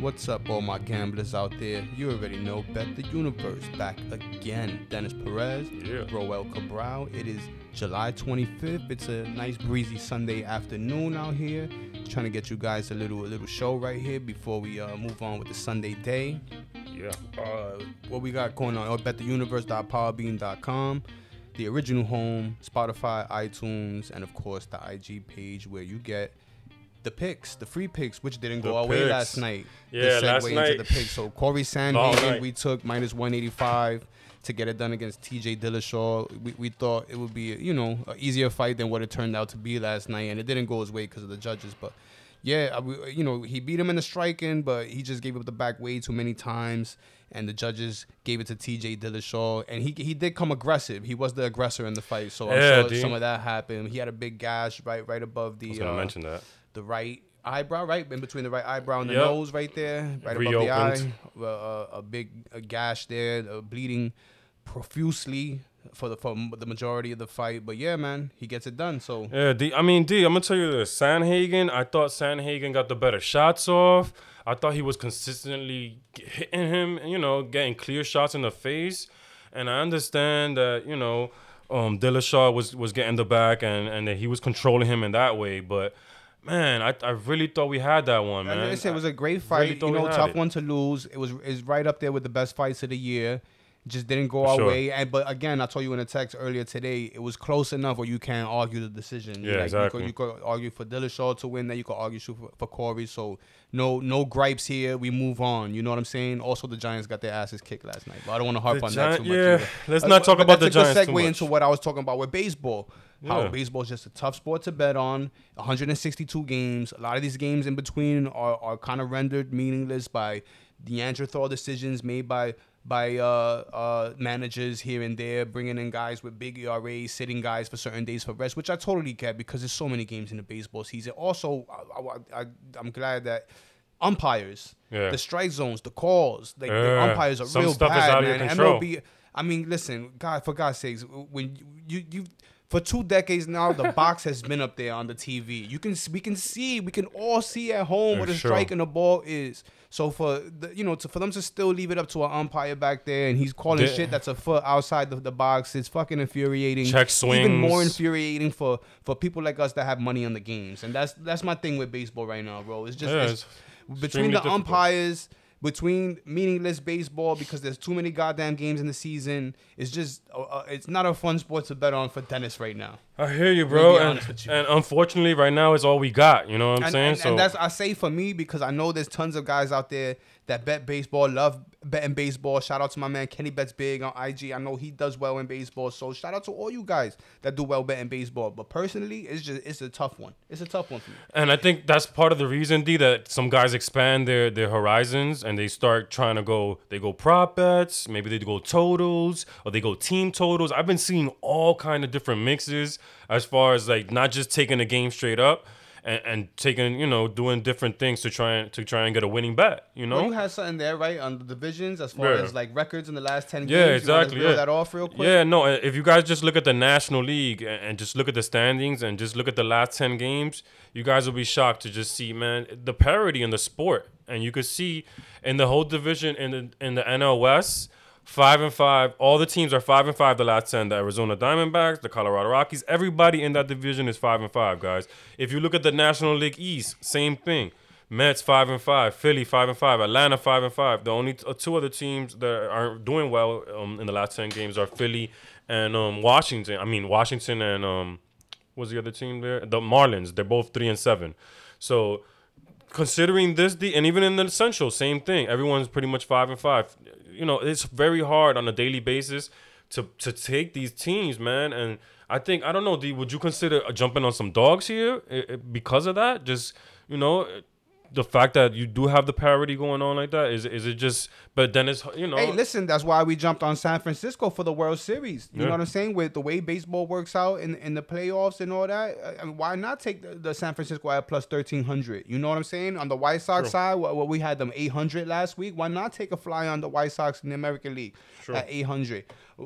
What's up, all my gamblers out there? You already know Bet the Universe back again. Dennis Perez, Yeah. Roel Cabral. It is July 25th. It's a nice breezy Sunday afternoon out here. Trying to get you guys a little a little show right here before we uh, move on with the Sunday day. Yeah. Uh, what we got going on? Oh, bettheuniverse.podbean.com, the original home, Spotify, iTunes, and of course the IG page where you get the picks, the free picks, which didn't The go our way last night. Yeah, the last segue night- into the picks. So Corey Sandhagen, we took minus 185 to get it done against TJ Dillashaw. We, we thought it would be, you know, an easier fight than what it turned out to be last night, and it didn't go his way because of the judges. But yeah, I- you know, he beat him in the striking, but he just gave up the back way too many times, and the judges gave it to TJ Dillashaw, and he he did come aggressive. He was the aggressor in the fight, so I'm Yeah, sure dude. some of that happened. He had a big gash right right above I the was gonna uh, mention that. The right eyebrow, right in between the right eyebrow and the Yep. nose, right there, right above the eye. Reopened. Uh, a big a gash there, uh, bleeding profusely for the for the majority of the fight. But yeah, man, he gets it done. So Yeah, D. I mean, D. I'm gonna tell you this. Sandhagen. I thought Sandhagen got the better shots off. I thought he was consistently hitting him. You know, getting clear shots in the face. And I understand that you know, um, Dillashaw was was getting the back and and that he was controlling him in that way. But man, I I really thought we had that one, I man. listen, it was a great fight. thought you know, tough it. one to lose. It was is right up there with the best fights of the year. Just didn't go our sure. way. And but again, I told you in a text earlier today, it was close enough where you can't argue the decision. Yeah, exactly. You could, you could argue for Dillashaw to win. That you could argue for, for Corey. So no no gripes here. We move on. You know what I'm saying? Also, the Giants got their asses kicked last night. But I don't want to harp The on that too much. yeah, either. let's Uh, not talk about the that's a good Giants segue into what I was talking about with baseball. How baseball is just a tough sport to bet on. 162 games. A lot of these games in between are, are kind of rendered meaningless by Neanderthal decisions made by by uh, uh, managers here and there, bringing in guys with big ERAs, sitting guys for certain days for rest, which I totally get because there's so many games in the baseball season. Also, I, I, I, I'm glad that umpires, Yeah. the strike zones, the calls, like the umpires are Some real stuff is bad, out of your man. control. MLB I mean, listen, God, for God's sakes, when you you for two decades now, the box has been up there on the TV. You can we can see, we can all see at home what a sure. strike and a ball is. So for the, you know, to, for them to still leave it up to an umpire back there, and he's calling The- shit that's a foot outside the, the box, it's fucking infuriating. Check swings. Even more infuriating for for people like us that have money on the games, and that's that's my thing with baseball right now, bro. It's just Yeah, it's- it's between the difficult. umpires, between meaningless baseball because there's too many goddamn games in the season. It's just uh, uh, it's not a fun sport to bet on for Dennis right now. I hear you, bro. And, you. and unfortunately, right now it's all we got. You know what I'm And, saying? and, so and that's I say for me because I know there's tons of guys out there that bet baseball, love betting baseball. Shout out to my man Kenny Bets Big on IG. I know he does well in baseball. So shout out to all you guys that do well betting baseball. But personally, it's just it's a tough one. It's a tough one for me. And I think that's part of the reason, D, that some guys expand their their horizons and they start trying to go. They go prop bets, maybe they go totals, or they go team totals. I've been seeing all kind of different mixes as far as like not just taking the game straight up and, and taking you know doing different things to try and to try and get a winning bet. You know. Well, you had something there, right, on the divisions as far Yeah. as like records in the last ten Yeah, games. Exactly. Yeah. that off real quick. Yeah, no. If you guys just look at the National League and, and just look at the standings and just look at the last ten games, you guys will be shocked to just see, man, the parity in the sport. And you could see in the whole division in the in the NL West, five and five. All the teams are five and five. The last ten: the Arizona Diamondbacks, the Colorado Rockies. Everybody in that division is five and five, guys. If you look at the National League East, same thing. Mets five and five, Philly five and five, Atlanta five and five. The only t- uh, two other teams that aren't doing well um, in the last ten games are Philly and um, Washington. I mean Washington and um, what's the other team there? The Marlins. They're both three and seven. So considering this, the and even in the Central, same thing. Everyone's pretty much five and five. You know, it's very hard on a daily basis to to take these teams, man. And I think I don't know, D. Would you consider jumping on some dogs here i- i- because of that? Just you know, the fact that you do have the parity going on like that is is it just? But then it's you know. Hey, listen, that's why we jumped on San Francisco for the World Series. You Yeah. know what I'm saying? With the way baseball works out in, in the playoffs and all that, I mean, why not take the, the San Francisco at plus 1300? You know what I'm saying? On the White Sox side, what, what we had them 800 last week. Why not take a fly on the White Sox in the American League at 800?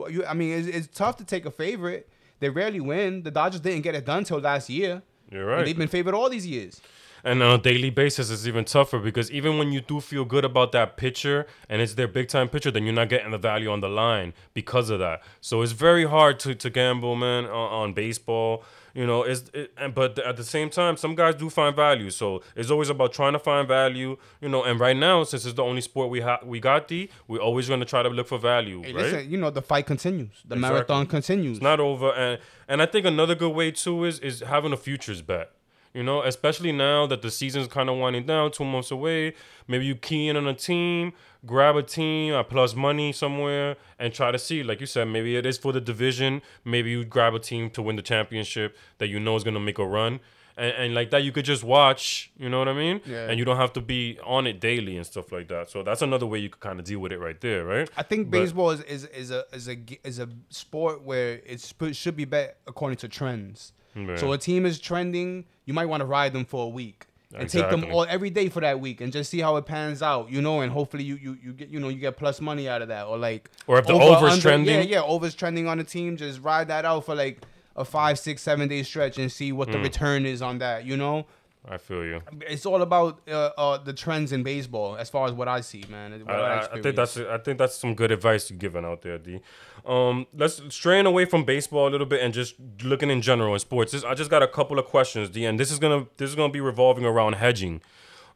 You, I mean, it's, it's tough to take a favorite. They rarely win. The Dodgers didn't get it done till last year. You're And right. they've been favored all these years. And on a daily basis, it's even tougher because even when you do feel good about that pitcher and it's their big time pitcher, then you're not getting the value on the line because of that. So it's very hard to, to gamble, man, on, on baseball. You know, it's it, and but at the same time, some guys do find value. So it's always about trying to find value. You know, and right now, since it's the only sport we have, we got the, we're always going to try to look for value. Hey, right? listen, you know the fight continues. The Exactly. marathon continues. It's not over, and and I think another good way too is is having a futures bet. You know, especially now that the season's kind of winding down, two months away. Maybe you key in on a team, grab a team at plus money somewhere, and try to see. Like you said, maybe it is for the division. Maybe you grab a team to win the championship that you know is gonna make a run. And, and like that, you could just watch. You know what I mean? Yeah. And you don't have to be on it daily and stuff like that. So that's another way you could kind of deal with it right there, right? I think But- baseball is, is, is a is a is a sport where it should be bet according to trends. Yeah. So a team is trending, you might want to ride them for a week and take them all every day for that week and just see how it pans out, you know, and hopefully you you, you get you know you get plus money out of that or like Or if the over, over's under- trending. yeah yeah overs trending on the team, just ride that out for like a five six seven day stretch and see what the Hmm. return is on that, you know. I feel you. It's all about uh, uh, the trends in baseball, as far as what I see, man. I, I- I think that's I think that's some good advice you're giving out there, D. Um, let's straying away from baseball a little bit and just looking in general in sports. This, I just got a couple of questions, D, and this is gonna this is gonna be revolving around hedging.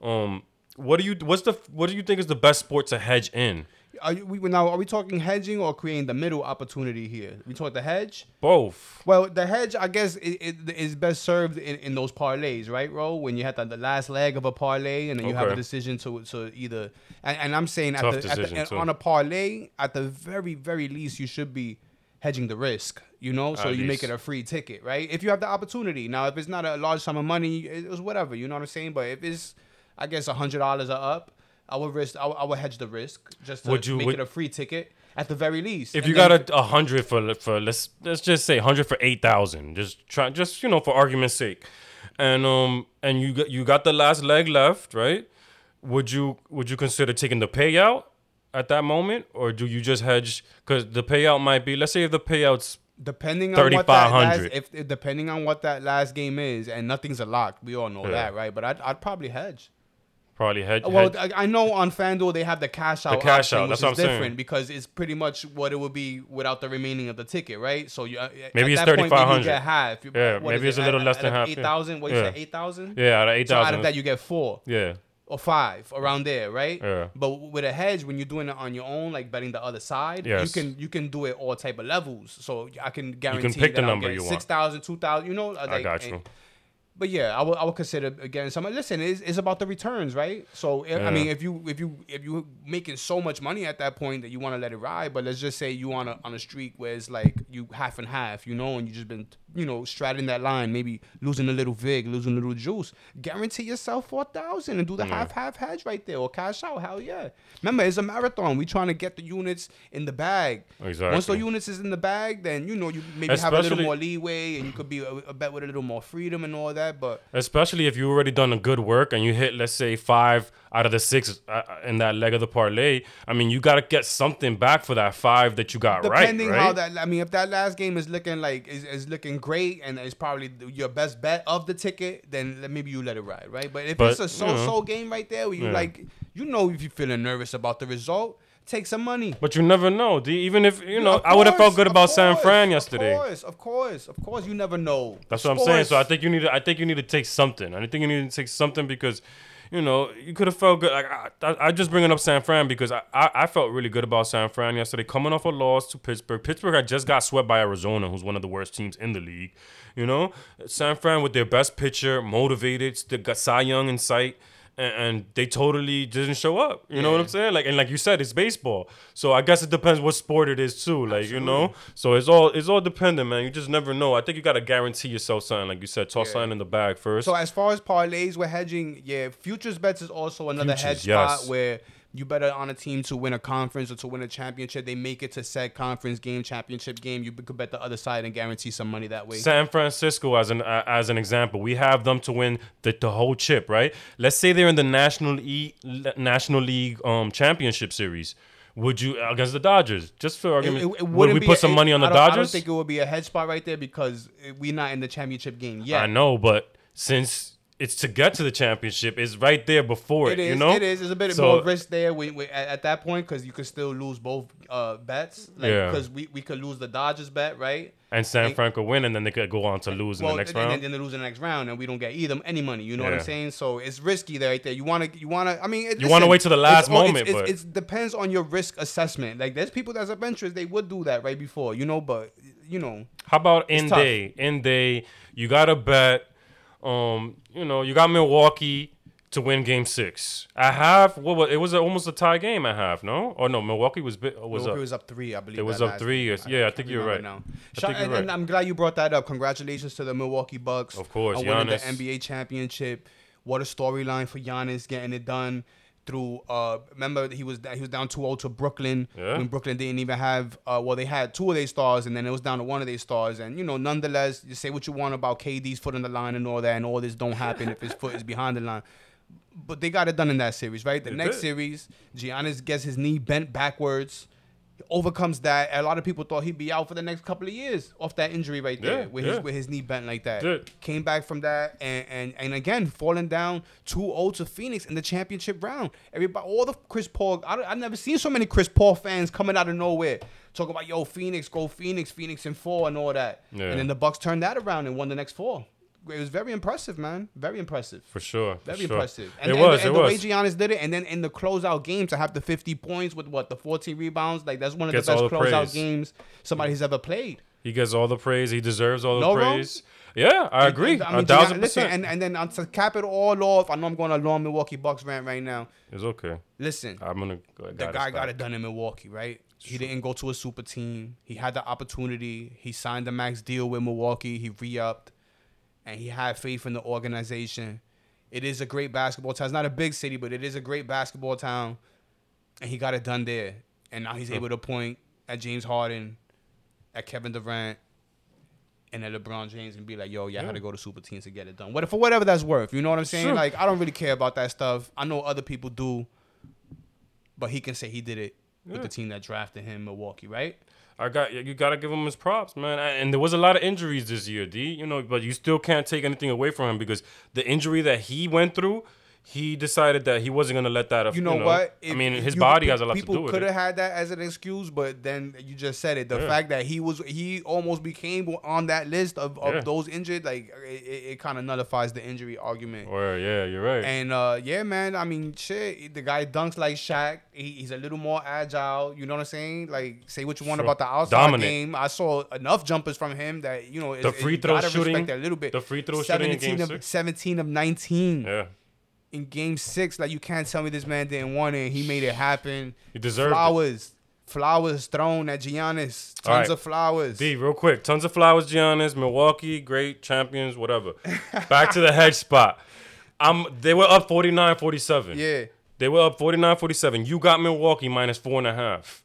Um, what do you what's the what do you think is the best sport to hedge in? Are you, we, now, are we talking hedging or creating the middle opportunity here? We talk the hedge. Both. Well, the hedge, I guess, is best served in, in those parlays, right, Ro? When you have the, the last leg of a parlay, and then you have a decision to to either. And, and I'm saying at the, at the decision, and too. on a parlay, at the very very least, you should be hedging the risk. You know, so At you make it a free ticket, right? If you have the opportunity. Now, if it's not a large sum of money, it's whatever. You know what I'm saying? But if it's, I guess, a hundred dollars or up. I would risk. I would, I would hedge the risk just to Would you- make would- it a free ticket at the very least. If And you then- got a, a hundred for for let's let's just say hundred for eight thousand, just try just you know for argument's sake, and um and you got you got the last leg left, right? Would you would you consider taking the payout at that moment, or do you just hedge? Because the payout might be let's say if the payouts Depending on what that last, 3,500. if if- depending on what that last game is, and nothing's a lock, we all know Yeah. that, right? But I'd, I'd probably hedge. Probably hedge. Well, I, I know on FanDuel they have the cash out. The cash option, out, which that's is what I'm saying. different because it's pretty much what it would be without the remaining of the ticket, right? So you uh, Maybe at it's that point, maybe you 3,500. get half. Yeah, maybe it's it, a little out- less out than half, Eight yeah. What you Yeah. said, eight thousand. yeah, out of eight So out of that, you get four. yeah, or five around there, right? Yeah. But with a hedge, when you're doing it on your own, like betting the other side, Yes. you can you can do it all type of levels. So I can guarantee you can pick the number you want. 6,000, 2,000, you know. I like, got and- you. But yeah, I would I would consider again. Some listen, it's, it's about the returns, right? So I- Yeah. I mean, if you if you if you making so much money at that point that you want to let it ride, but let's just say you on a on a streak where it's like you half and half, you know, and you just been you know straddling that line, maybe losing a little vig, losing a little juice. Guarantee yourself four thousand and do the half half hedge right there or cash out. Hell yeah! Remember, it's a marathon. We trying to get the units in the bag. Exactly. Once the units is in the bag, then you know you maybe have a little more leeway and you could be a, a bet with a little more freedom and all that. But Especially if you already done a good work and you hit, let's say, five out of the six uh, in that leg of the parlay. I mean, you got to get something back for that five that you got depending right. right? how that I mean if that last game is looking like is, is looking great and it's probably your best bet of the ticket then maybe you let it ride right but if But, it's a so-so you game right there where you Yeah. like you know if you're feeling nervous about the result take some money But you never know. D. Even if you know, I would have felt good about San Fran yesterday. of course of course of course you never know That's what I'm saying. So I think you need. To, I think you need to take something. I think you need to take something because, you know, you could have felt good. Like I, I, I just bringing up San Fran because I, I, I felt really good about San Fran yesterday, coming off a loss to Pittsburgh. Pittsburgh had just got swept by Arizona, who's one of the worst teams in the league. You know, San Fran with their best pitcher, motivated, got Cy Young in sight. And, and they totally didn't show up. You know what I'm saying? Like and like you said, it's baseball. So I guess it depends what sport it is too. Like you know, so it's all it's all dependent, man. You just never know. I think you gotta guarantee yourself something, like you said, toss Yeah. something in the bag first. So as far as parlays, we're hedging. Yeah, futures bets is also another hedge Futures, yes. spot where you bet on a team to win a conference or to win a championship. They make it to said conference game, championship game. You could bet the other side and guarantee some money that way. San Francisco, as an uh, as an example, we have them to win the, the whole chip, right? Let's say they're in the National E National League um championship series. Would you against the Dodgers? Just for argument, it- it would we be put some money on the I don't- I don't think it would be a hedge spot right there because we're not in the championship game yet. I know, but since it's to get to the championship. It's right there before it. It is. you know, It is. There's a bit So- more risk there we, we, at, at that point because you could still lose both uh, bets. Like, Yeah. Because we, we could lose the Dodgers bet, right? and San Like- Franco win, and then they could go on to lose in the next and, and round. then they lose in the next round, and we don't get either any money. You know what I'm saying? So it's risky there, right there. You wanna, you wanna. I mean, it, You wanna wait till the last it's moment, It's, but- it depends on your risk assessment. Like there's people that's adventurous, they would do that right before, you know. But you know, How about in tough. day? In day, you got to bet. Um, you know, you got Milwaukee to win Game Six. I have what was it? Was almost a tie game I have no? Or no? Milwaukee was was Milwaukee up. was up three, I believe. It was up three, game. Yeah, I can't think you're right. Now. I you're and, right. and I'm glad you brought that up. Congratulations to the Milwaukee Bucks. Of course, on winning the NBA championship. What a storyline for Giannis getting it done through. Uh, remember he was he was down 2-0 to Brooklyn Yeah. when Brooklyn didn't even have. Uh, well, they had two of their stars, and then it was down to one of their stars. And you know, nonetheless, you say what you want about KD's foot on the line and all that, and all this don't happen if his foot is behind the line. But they got it done in that series, right? The next did. series, Giannis gets his knee bent backwards, overcomes that. A lot of people thought he'd be out for the next couple of years off that injury right there, Yeah, with yeah. his with his knee bent like that. Came back from that, and and and again falling down 2-0 to Phoenix in the championship round. Everybody, all the Chris Paul, I I've never seen so many Chris Paul fans coming out of nowhere. Talking about yo Phoenix, go Phoenix, Phoenix in four and all that. Yeah. And then the Bucks turned that around and won the next four. It was very impressive, man. Very impressive. for sure. for Very sure. impressive. it And, was. and, and it the way was. Giannis did it, and then in the closeout game to have the 50 points with what the 14 rebounds, like that's one of Gets the best the closeout praise. games somebody's ever played. he gets all the praise. He deserves all the No, praise. Yeah, I agree. I a mean, thousand Gian- listen, percent. and, and then uh, to cap it all off, I know I'm going to long Milwaukee Bucks rant right now. it's okay. Listen, I'm gonna. Go, the guy got it done in Milwaukee, right? He didn't go to a super team. He had the opportunity. He signed the max deal with Milwaukee. He re-upped, and he had faith in the organization. It is a great basketball town. It's not a big city, but it is a great basketball town, and he got it done there. And now he's able to point at James Harden, at Kevin Durant, and at LeBron James, and be like, "Yo, yeah, I had to go to super teams to get it done." What for whatever that's worth. You know what I'm saying? Sure. Like, I don't really care about that stuff. I know other people do but he can say he did it with the team that drafted him, Milwaukee, right? I got you. Got to give him his props, man. And there was a lot of injuries this year, D. You know, but you still can't take anything away from him because the injury that he went through, he decided that he wasn't gonna let that. aff- You know, what? I If- mean, his you- body has a lot to do with it. People could have had that as an excuse, but then you just said it. The Yeah. fact that he was he almost became on that list of, of Yeah. those injured, like it, it, it kind of nullifies the injury argument. Or yeah, you're right. And uh, yeah, man. I mean, shit. The guy dunks like Shaq. He, he's a little more agile. You know what I'm saying? Like, say what you want Sure. about the outside Dominant. game. I saw enough jumpers from him that you know The free you throw shooting- a little bit. the free throw shooting in 17 game of 17 of 19 yeah, in game six. Like you can't tell me this man didn't want it. He made it happen. he deserved it. flowers, flowers thrown at Giannis. Tons right. of flowers. D, real quick. Tons of flowers, Giannis, Milwaukee, great champions, whatever. Back to the hedge spot. Um, they were up 49-47. Yeah. They were up 49-47. You got Milwaukee minus four and a half.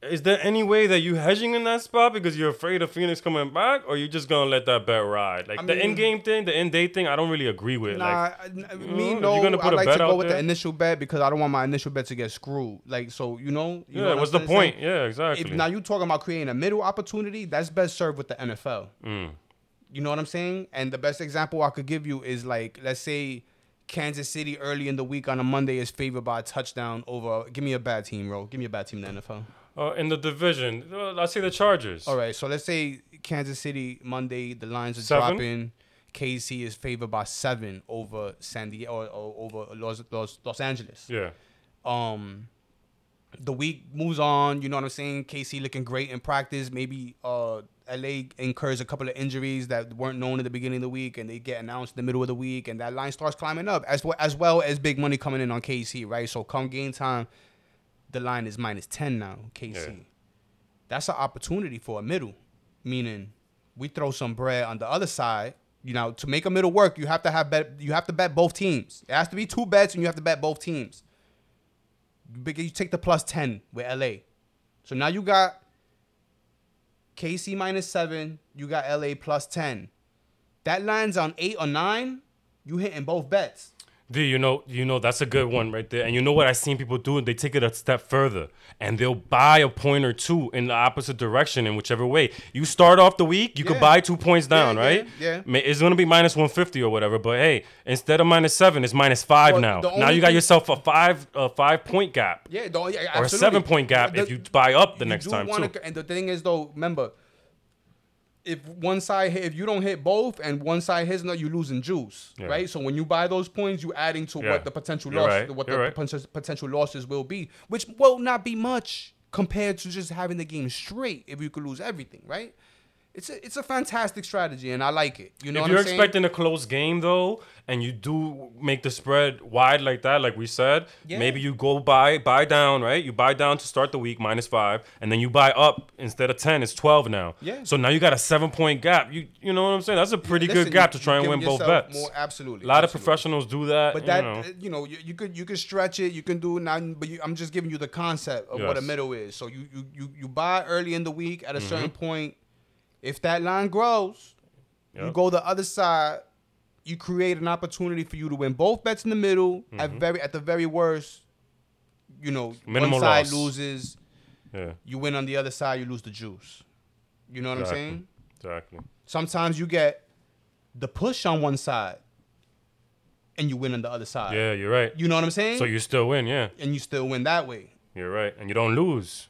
Is there any way that you hedging in that spot because you're afraid of Phoenix coming back, or you just gonna let that bet ride? Like I the mean- in game thing, the end day thing, I don't really agree with. Nah, Like, know, me no. you're gonna put I a like bet to go with the initial bet because I don't want my initial bet to get screwed. Like so, you know. You know yeah, what what's the saying? point? Yeah, exactly. If now you talking about creating a middle opportunity, that's best served with the NFL. Mm. You know what I'm saying? And the best example I could give you is like, let's say Kansas City early in the week on a Monday is favored by a touchdown over. Give me a bad team, bro. Give me a bad team in the NFL. Uh, in the division, let's say the Chargers. All right, so let's say Kansas City Monday, the lines are Seven? dropping. KC is favored by seven over San Diego or, or over Los, Los Los Angeles. Yeah. Um, the week moves on. You know what I'm saying? KC looking great in practice. Maybe uh, LA incurs a couple of injuries that weren't known at the beginning of the week, and they get announced in the middle of the week, and that line starts climbing up as well as well as big money coming in on KC. Right. So come game time, the line is minus ten now. KC. Yeah. That's an opportunity for a middle, meaning we throw some bread on the other side. You know, to make a middle work, you have to have bet. You have to bet both teams. It has to be two bets, and you have to bet both teams. Because you take the plus ten with LA. So now you got KC minus seven. You got LA plus ten. That line's on eight or nine. You hitting both bets. Do you know? You know that's a good one right there. And you know what I've seen people do? They take it a step further, and they'll buy a point or two in the opposite direction in whichever way. You start off the week, you Yeah. could buy two points down, yeah, right? yeah. Ma- It's gonna be minus one fifty or whatever. But hey, instead of minus seven, it's minus five Well, now. Now you got yourself a five a five point gap Yeah, don't, yeah or a seven point gap The- if you buy up the next time wanna, too. And the thing is, though, remember, if one side hit, if you don't hit both and one side hits, no, you're losing juice, Yeah. right? So when you buy those points, you're adding to Yeah. what the potential loss, right. what You're the right. potential potential losses will be, which will not be much compared to just having the game straight. If you could lose everything, right? It's a it's a fantastic strategy, and I like it. You know if what you're I'm saying? expecting a close game though, and you do make the spread wide like that, like we said, Yeah. maybe you go buy buy down, right? You buy down to start the week minus five, and then you buy up instead of ten, it's twelve now. Yeah. So now you got a seven point gap. You you know what I'm saying? That's a pretty Listen, good gap to try you and win both bets. More, absolutely. a lot of professionals do that. But you that know. uh, you know, you, you could you could stretch it. You can do nothing. But you, I'm just giving you the concept of what a middle is. So you you you, you buy early in the week at a Mm-hmm. certain point. If that line grows, you go the other side. You create an opportunity for you to win both bets in the middle. At very at the very worst, you know, Mm-hmm. Minimal one side loss. loses. yeah, You win on the other side. You lose the juice. You know what Exactly. I'm saying? exactly. Sometimes you get the push on one side, and you win on the other side. Yeah, you're right. You know what I'm saying? So you still win, yeah. and you still win that way. You're right, and you don't lose.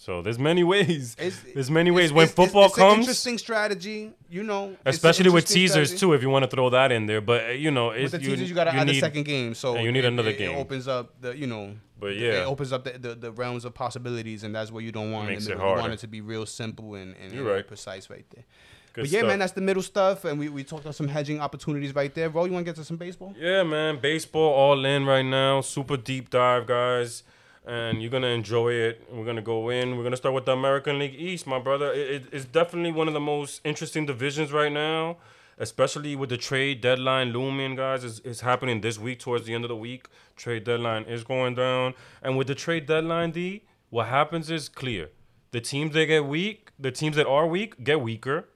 So there's many ways. It's- there's many ways It's- when it's- football it's, it's an comes. interesting strategy, you know. especially with teasers strategy. too if you want to throw that in there but you know it's With the you, teasers, you got to add a second game, so and you need it- another it, game. It opens up the, you know, But yeah, it opens up the, the, the realms of possibilities, and that's what you don't want. Makes in it middle. You want it to be real simple and, and, You're and right. precise right there. Good but yeah, stuff. man, that's the middle stuff, and we, we talked about some hedging opportunities right there. Bro, you want to get to some baseball? yeah man baseball all in right now super deep dive guys and you're gonna enjoy it. We're gonna go in. We're gonna start with the american league east my brother. It, it- it's definitely one of the most interesting divisions right now especially with the trade deadline looming guys. It's, it's happening this week towards the end of the week. Trade deadline is going down. And with the trade deadline d what happens is clear. The teams that get weak the teams that are weak get weaker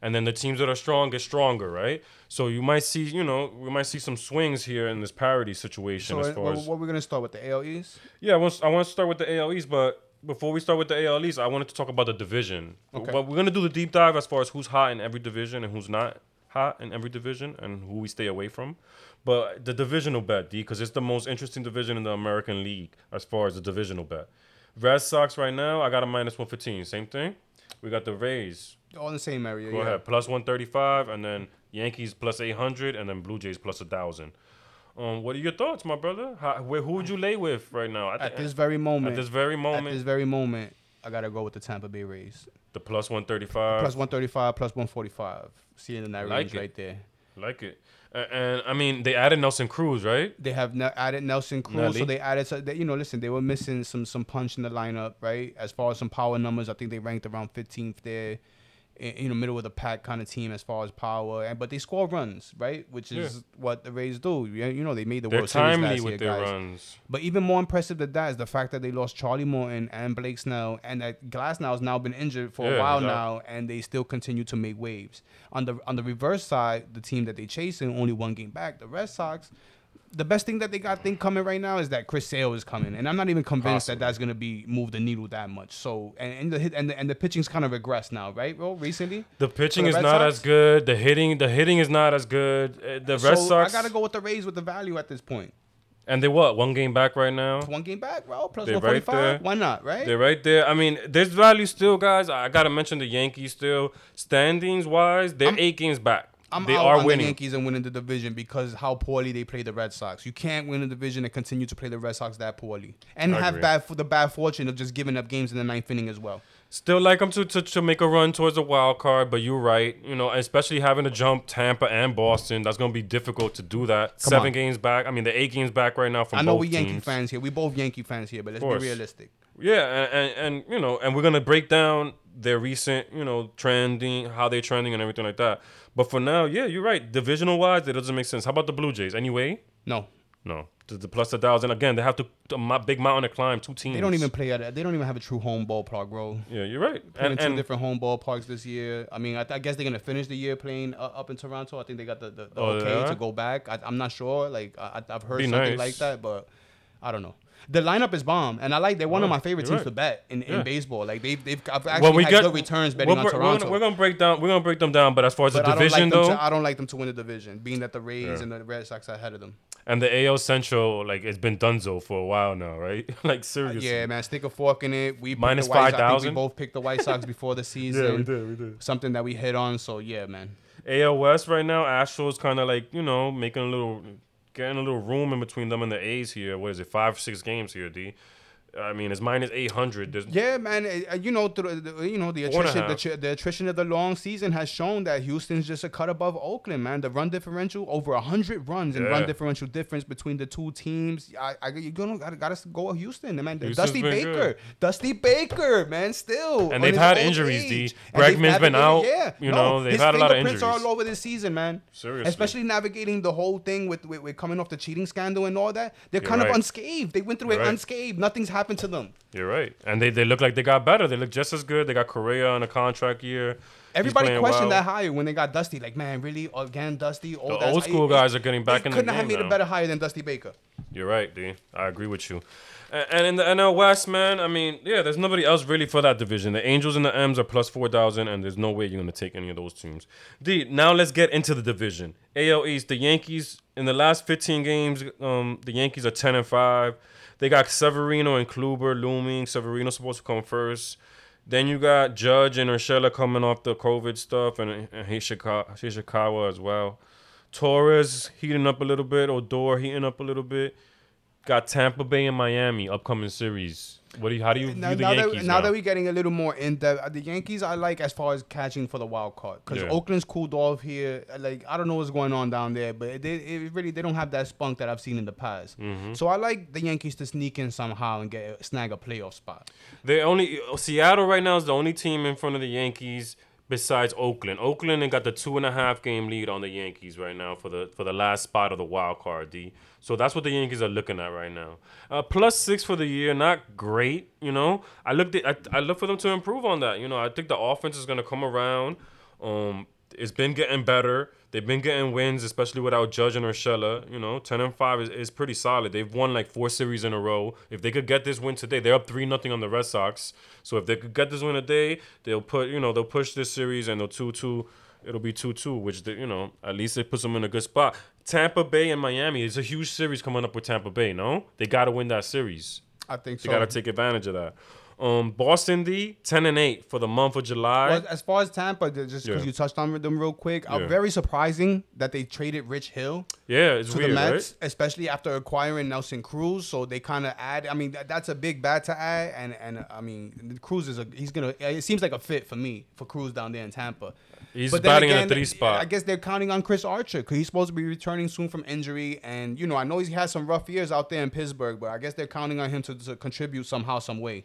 and then the teams that are strong get stronger, right? So you might see, you know, we might see some swings here in this parity situation So, as far what, as what we're gonna start with the ALEs? Yeah. I want, I want to start with the ALEs, but before we start with the ALEs, I wanted to talk about the division. Okay. But we're gonna do the deep dive as far as who's hot in every division and who's not hot in every division and who we stay away from. But the divisional bet, D, because it's the most interesting division in the American League as far as the divisional bet. Red Sox right now, I got a minus one fifteen. Same thing. We got the Rays, All in the same area. Go yeah. ahead. Plus 135, and then Yankees plus 800, and then Blue Jays plus 1,000. Um, what are your thoughts, my brother? How, where, who would you lay with right now? At the- this very moment, at this very moment. at this very moment, I gotta go with the Tampa Bay Rays. the plus 135. plus 135, plus 145. Seeing in that Like range it. right there. like it. A- And, I mean, they added Nelson Cruz, right? They have ne- added Nelson Cruz, Nelly. so they added. So they, you know, listen, they were missing some some punch in the lineup, right? As far as some power numbers, I think they ranked around 15th there, you know, middle of the pack kind of team as far as power. And but they score runs, right? Which is what the Rays do. You you know, they made the They're World Series last with year, their guys. runs. But even more impressive than that is the fact that they lost Charlie Morton and Blake Snell, and that Glasnow has now been injured for Yeah, a while out. now, and they still continue to make waves. On the on the reverse side, the team that they chasing only one game back, the Red Sox. The best thing that they got thing coming right now is that Chris Sale is coming, and I'm not even convinced that that's gonna be move the needle that much. So and, and the hit and the, and the pitching's kind of regressed now, right, bro? Recently, The pitching the is Red not Sox? as good. The hitting, the hitting is not as good. Uh, The Red so Sox, I gotta go with the Rays with the value at this point. and they what? One game back right now. One game back, bro. Plus one right forty five. there. Why not, right? They're right there. I mean, there's value still, guys. I gotta mention the Yankees still. Standings wise, they're eight games back. I'm they out are on the. Yankees and winning the division because how poorly they play the Red Sox. You can't win a division and continue to play the Red Sox that poorly, and I have agree. bad for the bad fortune of just giving up games in the ninth inning as well. Still like them to, to to make a run towards the wild card, but you're right. You know, especially having to jump Tampa and Boston, that's gonna be difficult to do that. Come Seven on. games back. I mean, the eight games back right now from I know we Yankee teams. fans here. We both Yankee fans here, but let's be realistic. Yeah, and, and and you know, and we're gonna break down their recent, you know, trending, how they're trending, and everything like that. But for now, yeah, you're right. Divisional wise, it doesn't make sense. How about the Blue Jays? Anyway, No, no, the, the plus a thousand. Again, they have to a big mountain to climb. Two teams. They don't even play at. They don't even have a true home ballpark, bro. Yeah, you're right. Playing And, two and different home ballparks this year. I mean, I, th- I guess they're gonna finish the year playing uh, up in Toronto. I think they got the, the, the Oh, okay to go back. I, I'm not sure. Like I, I've heard Be something nice. like that, but I don't know. The lineup is bomb, and I like. They're one of my favorite teams to bet in, in Yeah. baseball. Like they've they've I've actually we had get- good returns betting we're, on we're Toronto. gonna, we're gonna break down. We're gonna break them down. But as far as but the I division like them though, to, I don't like them to win the division, being that the Rays Yeah. and the Red Sox are ahead of them. and the AL Central, like it's been Dunzo for a while now, right? like uh, seriously. Yeah, man, stick a fork in it. We Minus the White Sox. I think 5,000? We both picked the White Sox before the season. Yeah, we did. We did. Something that we hit on. So yeah, man. AL West right now, Astros kind of like you know making a little, getting a little room in between them and the A's here. What is it? Five, six games here, D. I mean, it's minus eight hundred. Yeah, man. uh, You know, through the, you know the Four and a attrition, the, the attrition of the long season has shown that Houston's just a cut above Oakland, man. The run differential over hundred runs and run differential difference between the two teams. I, I you're gonna gotta, gotta go with Houston, man. Houston's Dusty Baker, good. Dusty Baker, man. Still, And they've had injuries, D. age. They've Bregman's been out. Yeah, You no, know, they've had a lot of fingerprints are injuries. all over this season, man. Seriously. especially navigating the whole thing with, with, with coming off the cheating scandal and all that. They're You're kind of unscathed. They went through You're it right. unscathed. Nothing's happened to them. You're right, and they, they look like they got better. They look just as good. They got Correa on a contract year. Everybody questioned well. that hire when they got Dusty. Like, man, really? Again, Dusty? Old, The old school guys are getting back in the couldn't have game made a better hire than Dusty Baker. You're right, D. I agree with you. And in the NL West, man, I mean, yeah, there's nobody else really for that division. The Angels and the M's are plus 4,000, and there's no way you're going to take any of those teams. D, now let's get into the division. AL East, the Yankees, in the last 15 games, um, the Yankees are 10 and 5. They got Severino and Kluber looming. Severino's supposed to come first. Then you got Judge and Urshela coming off the COVID stuff, and, and Higashioka, Higashioka as well. Torres heating up a little bit. Odor heating up a little bit. Got Tampa Bay and Miami upcoming series. What do you? How do you Now, view the now Yankees that, now? now that we're getting a little more in depth, the Yankees I like as far as catching for the wild card because Yeah. Oakland's cooled off here. Like I don't know what's going on down there, but they it really they don't have that spunk that I've seen in the past. Mm-hmm. So I like the Yankees to sneak in somehow and get snag a playoff spot. They only Seattle right now is the only team in front of the Yankees besides Oakland. Oakland and got the two and a half game lead on the Yankees right now for the for the last spot of the wild card. D. So that's what the Yankees are looking at right now. Uh, plus six for the year, not great. You know, I looked at I, I look for them to improve on that. You know, I think the offense is gonna come around. Um, it's been getting better. They've been getting wins, especially without Judge and Urshela. You know, ten and five is, is pretty solid. They've won like four series in a row. If they could get this win today, they're up three nothing on the Red Sox. So if they could get this win today, they'll put you know they'll push this series and they'll two two. It'll be two two, which they, you know at least it puts them in a good spot. Tampa Bay and Miami. It's a huge series coming up with Tampa Bay. No, they got to win that series. I think They so. got to take advantage of that. Um, Boston D ten and eight for the month of July. Well, as far as Tampa, just because Yeah. you touched on them real quick, uh, very surprising that they traded Rich Hill yeah, it's to weird, the right? Especially after acquiring Nelson Cruz. So they kind of add. I mean, that, that's a big bat to add, and and I mean, Cruz is a he's gonna. It seems like a fit for me for Cruz down there in Tampa. He's But batting in again, a three spot. I guess they're counting on Chris Archer because he's supposed to be returning soon from injury, and you know I know he has some rough years out there in Pittsburgh, but I guess they're counting on him to, to contribute somehow, some way.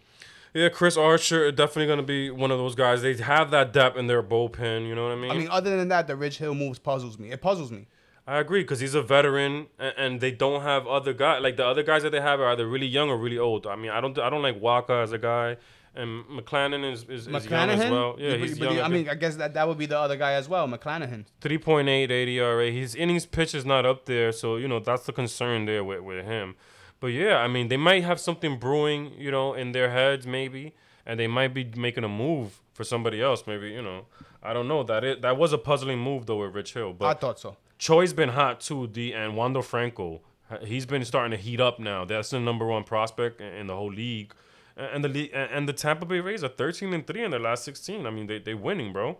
Yeah, Chris Archer definitely gonna be one of those guys. They have that depth in their bullpen. You know what I mean? I mean, other than that, the Rich Hill moves puzzles me. It puzzles me. I agree because he's a veteran, and, and they don't have other guys. Like the other guys that they have are either really young or really old. I mean, I don't I don't like Wacha as a guy, and McClanahan is is, is young as well. Yeah, he's but young. I mean, I guess that, that would be the other guy as well, McClanahan. three point eight ADRA. His innings pitch is not up there, so you know that's the concern there with with him. But yeah, I mean, they might have something brewing, you know, in their heads maybe, and they might be making a move for somebody else. Maybe you know, I don't know. That it that was a puzzling move though with Rich Hill, but I thought so. Choi's been hot too, D, and Wander Franco. He's been starting to heat up now. That's the number one prospect in the whole league. And the and the Tampa Bay Rays are 13 and 3 in their last 16. I mean, they they winning, bro.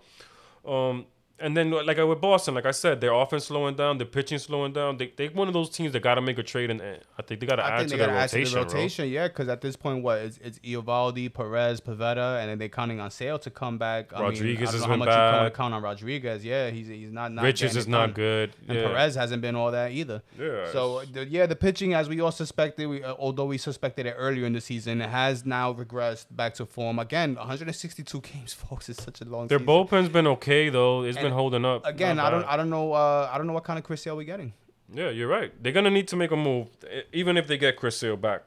Um and then like with Boston, like I said, their offense slowing down, their pitching slowing down. They they one of those teams that got to make a trade, and I think they got to add to their got to add rotation. the bro. rotation, yeah, because at this point, what it's it's Eovaldi, Perez, Pivetta, and then they're counting on Sale to come back. I Rodriguez mean, I don't know been how much you count on Rodriguez. Yeah, he's he's not. not Richards is not good. And yeah. Perez hasn't been all that either. Yeah, So the, yeah, the pitching, as we all suspected, we, uh, although we suspected it earlier in the season, has now regressed back to form. Again, 162 games, folks. It's such a long. Their season. bullpen's been okay though. It's been And holding up. Again, I don't. I don't know, uh, I don't know what kind of Chris Sale we getting. Yeah, you're right. They're gonna need to make a move, even if they get Chris Sale back.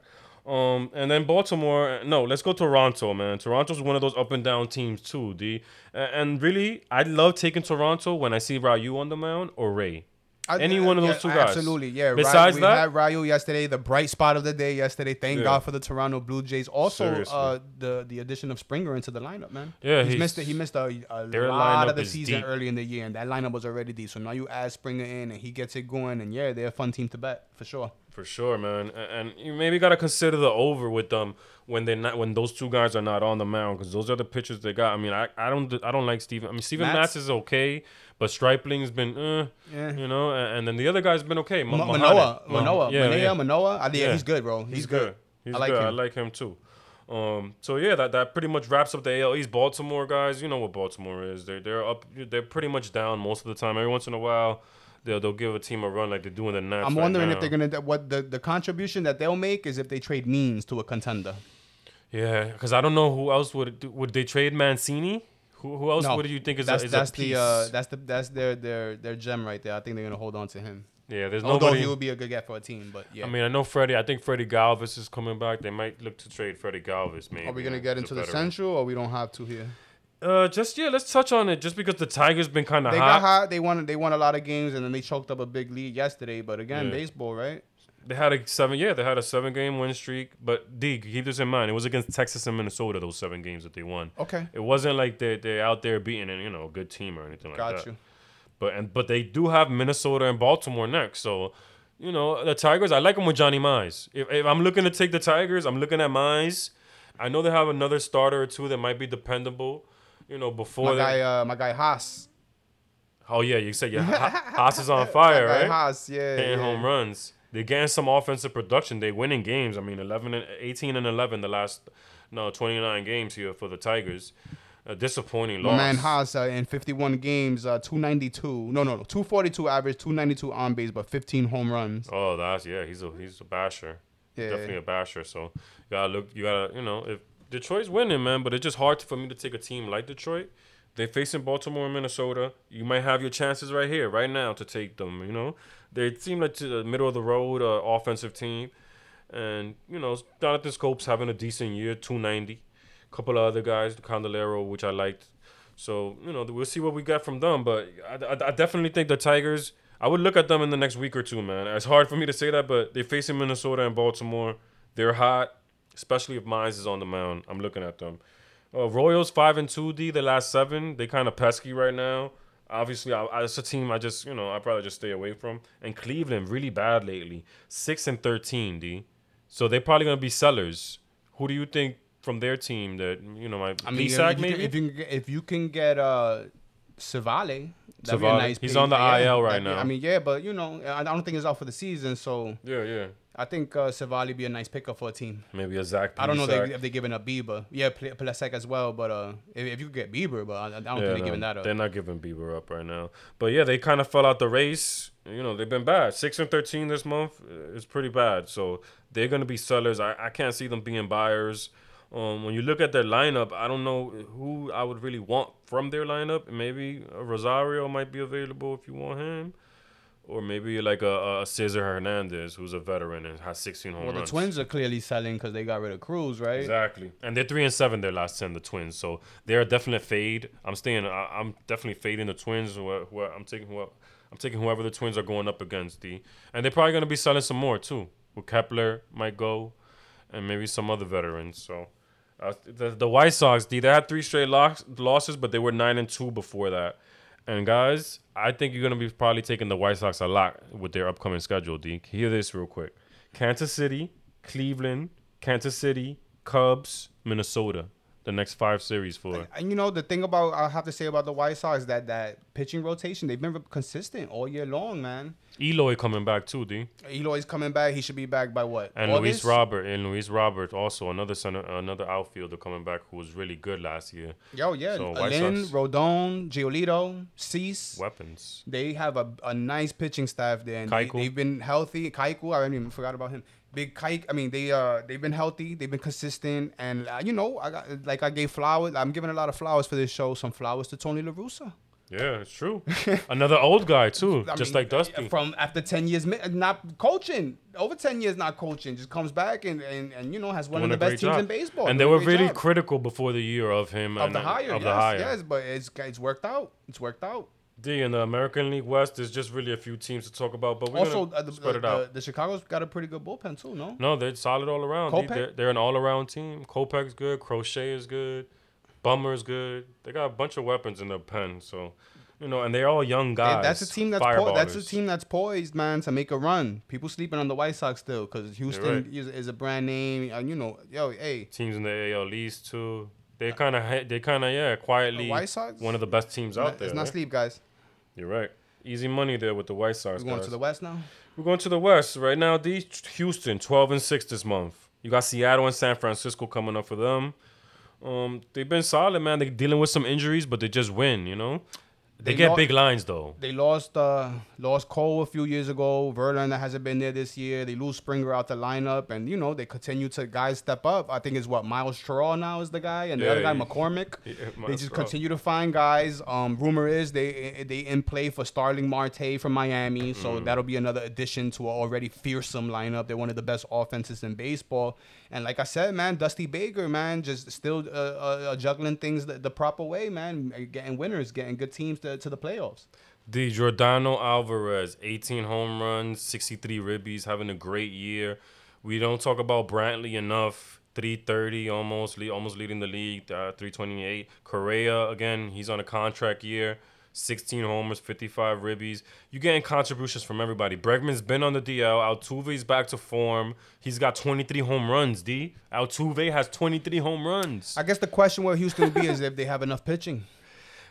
Um, and then Baltimore. No, let's go Toronto, man. Toronto's one of those up and down teams too, D. And really, I love taking Toronto when I see Ryu on the mound or Ray. I- Any one of those yeah, two guys. Absolutely, yeah. Besides we that- had Ryu yesterday, the bright spot of the day yesterday. Thank Yeah. God for the Toronto Blue Jays. Also, uh, the the addition of Springer into the lineup, man. Yeah, he's, he's- missed it. He missed a, a lot of the season deep. early in the year, and that lineup was already deep. So now you add Springer in, and he gets it going, and yeah, they're a fun team to bet for sure. For sure, man. A- And you maybe gotta consider the over with them when they not when those two guys are not on the mound because those are the pitchers they got. I mean, I, I don't I don't like Steven. I mean, Steven Matz? Matz is okay, but Stripling's been uh, Yeah. you know, and, and then the other guy's been okay. Ma-. Manoah, Ma- Manoah, yeah, Manoah, yeah. Manoah. I, yeah, he's good, bro. He's, good. He's I like good. I him. like him too. Um, so yeah, that, that pretty much wraps up the AL East. Baltimore guys, you know what Baltimore is. They're they're up. They're pretty much down most of the time. Every once in a while, they'll they'll give a team a run like they're doing the Nets. I'm right wondering if they're gonna what the, the contribution that they'll make is if they trade Means to a contender. Yeah, because I don't know who else would would they trade Mancini? Who who else No, would you think is that's a, is that's the uh, that's the that's their their their gem right there. I think they're gonna hold on to him. yeah, there's Although nobody. he would be a good get for a team, but yeah. I mean, I know Freddie. I think Freddie Galvis is coming back. They might look to trade Freddie Galvis. Maybe. Are we gonna get into the veteran. central, or we don't have to here? Uh, just yeah, let's touch on it. Just because the Tigers been kind of They hot. got hot. They won. They won a lot of games, and then they choked up a big lead yesterday. But again, Yeah. baseball, right? They had a seven. Yeah, they had a seven game win streak. But D, keep this in mind. It was against Texas and Minnesota. Those seven games that they won. Okay, It wasn't like they they out there beating you know a good team or anything like got that. you. But and but they do have Minnesota and Baltimore next. So, you know, the Tigers, I like them with Johnny Mize. If, if I'm looking to take the Tigers, I'm looking at Mize. I know they have another starter or two that might be dependable. You know, before My they, guy, uh, my guy Haas. Oh yeah, you said yeah, Ha- Haas is on fire, right? Haas, yeah. Hitting yeah. home runs. They're getting some offensive production. They're winning games. I mean, 11 and 18 and 11 the last no 29 games here for the Tigers. A disappointing loss. man Haas uh, in 51 games, uh, 292. No, no, no, 242 average, 292 on base, but 15 home runs. Oh, that's yeah. He's a he's a basher. Yeah. Definitely a basher. So you gotta look. You gotta you know if Detroit's winning, man. But it's just hard for me to take a team like Detroit. They're facing Baltimore and Minnesota. You might have your chances right here, right now, to take them. You know, they seem like the middle of the road uh, offensive team, and you know Jonathan Schoop's having a decent year, two ninety. Couple of other guys, the Candelario, which I liked. So you know we'll see what we get from them. But I, I, I definitely think the Tigers. I would look at them in the next week or two, man. It's hard for me to say that, but they're facing Minnesota and Baltimore. They're hot, especially if Mines is on the mound. I'm looking at them. Uh, Royals five and two D. The last seven, they kind of pesky right now. Obviously, I, I, it's a team I just you know I probably just stay away from. And Cleveland really bad lately, six and thirteen D. So they're probably gonna be sellers. Who do you think from their team that you know might I mean, if, you maybe? can, if you can get, if you can get uh, Civale, that'd be a Civale. nice He's piece. on the Yeah, IL right now. I mean, yeah, but you know, I I don't think he's out for the season, so yeah, yeah. I think uh, Civale be a nice pickup for a team. Maybe a Zach. I don't know they, if they're giving up Bieber. Yeah, Pl- Plesac as well, but uh, if, if you get Bieber, but I, I don't think they're no, giving that up. They're not giving Bieber up right now. But yeah, they kind of fell out the race. You know, they've been bad. Six and thirteen this month is pretty bad. So they're gonna be sellers. I, I can't see them being buyers. Um, when you look at their lineup, I don't know who I would really want from their lineup. Maybe Rosario might be available if you want him, or maybe like a, a Cesar Hernandez who's a veteran and has 16 home well, the. Twins are clearly selling because they got rid of Cruz, right? Exactly, and they're three and seven their last ten. The Twins, so they're a definite fade. I'm staying. I, I'm definitely fading the Twins. Who, who I'm taking. Who, I'm taking whoever the Twins are going up against. The and they're probably gonna be selling some more too. With Kepler might go, and maybe some other veterans. So. Uh, the the White Sox, D, they had three straight loss, losses, but they were nine and two before that. And guys, I think you're gonna be probably taking the White Sox a lot with their upcoming schedule. D, hear this real quick: Kansas City, Cleveland, Kansas City, Cubs, Minnesota. The next five series for And you know the thing about I have to say about the White Sox is that that pitching rotation they've been consistent all year long, man. Eloy coming back too, D, Eloy's coming back. He should be back by what? and August? Luis Robert and Luis Robert also another center, another outfielder coming back who was really good last year. Yo, yeah. So, Lynn, Rodon, Giolito, Cease. Weapons. They have a, a nice pitching staff there, and They, they've been healthy. Keuchel, I even forgot about him. Big Kike, I mean, they uh they've been healthy, they've been consistent, and uh, you know, I got like I gave flowers. I'm giving a lot of flowers for this show. Some flowers to Tony La Russa. Yeah, it's true. Another old guy too, I just mean, like Dusty. From after ten years, not coaching, over ten years not coaching, just comes back and and, and you know has one Doing of the best teams job. in baseball. And they doing were really job. critical before the year of him of and the uh, hire. Of yes, the hire. yes, but it's it's worked out. It's worked out. D in the American League West, there's just really a few teams to talk about, but we're also, uh, the, spread it out. the, the Chicago's got a pretty good bullpen too. No, no, they're solid all around. They're, they're an all-around team. Kopech's good. Crochet is good. Bummer's good. They got a bunch of weapons in their pen, so you know, and they're all young guys. that's a team that's po- that's a team that's poised, man, to make a run. People sleeping on the White Sox still because Houston right. is, is a brand name. And you know, yo, hey, Teams in the AL East too. They kind of, they kind of, yeah, quietly White Sox? one of the best teams out there. it's not right? sleep, guys. You're right. Easy money there with the White Sox. We're going guys. to the West now. We're going to the West right now. D Houston, twelve and six this month. You got Seattle and San Francisco coming up for them. Um, they've been solid, man. They're dealing with some injuries, but they just win. You know, they, They get lo- big lines though. They lost uh lost Cole a few years ago. Verlander hasn't been there this year. They lose Springer out the lineup, and you know they continue to guys step up. I think it's what Myles Straw now is the guy, and the Yeah, other guy McCormick. Yeah, they just continue to find guys. Um, rumor is they they in play for Starling Marte from Miami, so Mm. that'll be another addition to an already fearsome lineup. They're one of the best offenses in baseball, and like I said, man, Dusty Baker, man, just still uh, uh, uh, juggling things the, the proper way, man, getting winners, getting good teams to, to the playoffs. The Yordan Alvarez, 18 home runs, 63 ribbies, having a great year. We don't talk about Brantley enough. 330 almost, almost leading the league. Uh, 328. Correa again, he's on a contract year. 16 homers, 55 ribbies. You're getting contributions from everybody. Bregman's been on the DL. Altuve's back to form. He's got 23 home runs. D. Altuve has 23 home runs. I guess the question where Houston would be is if they have enough pitching.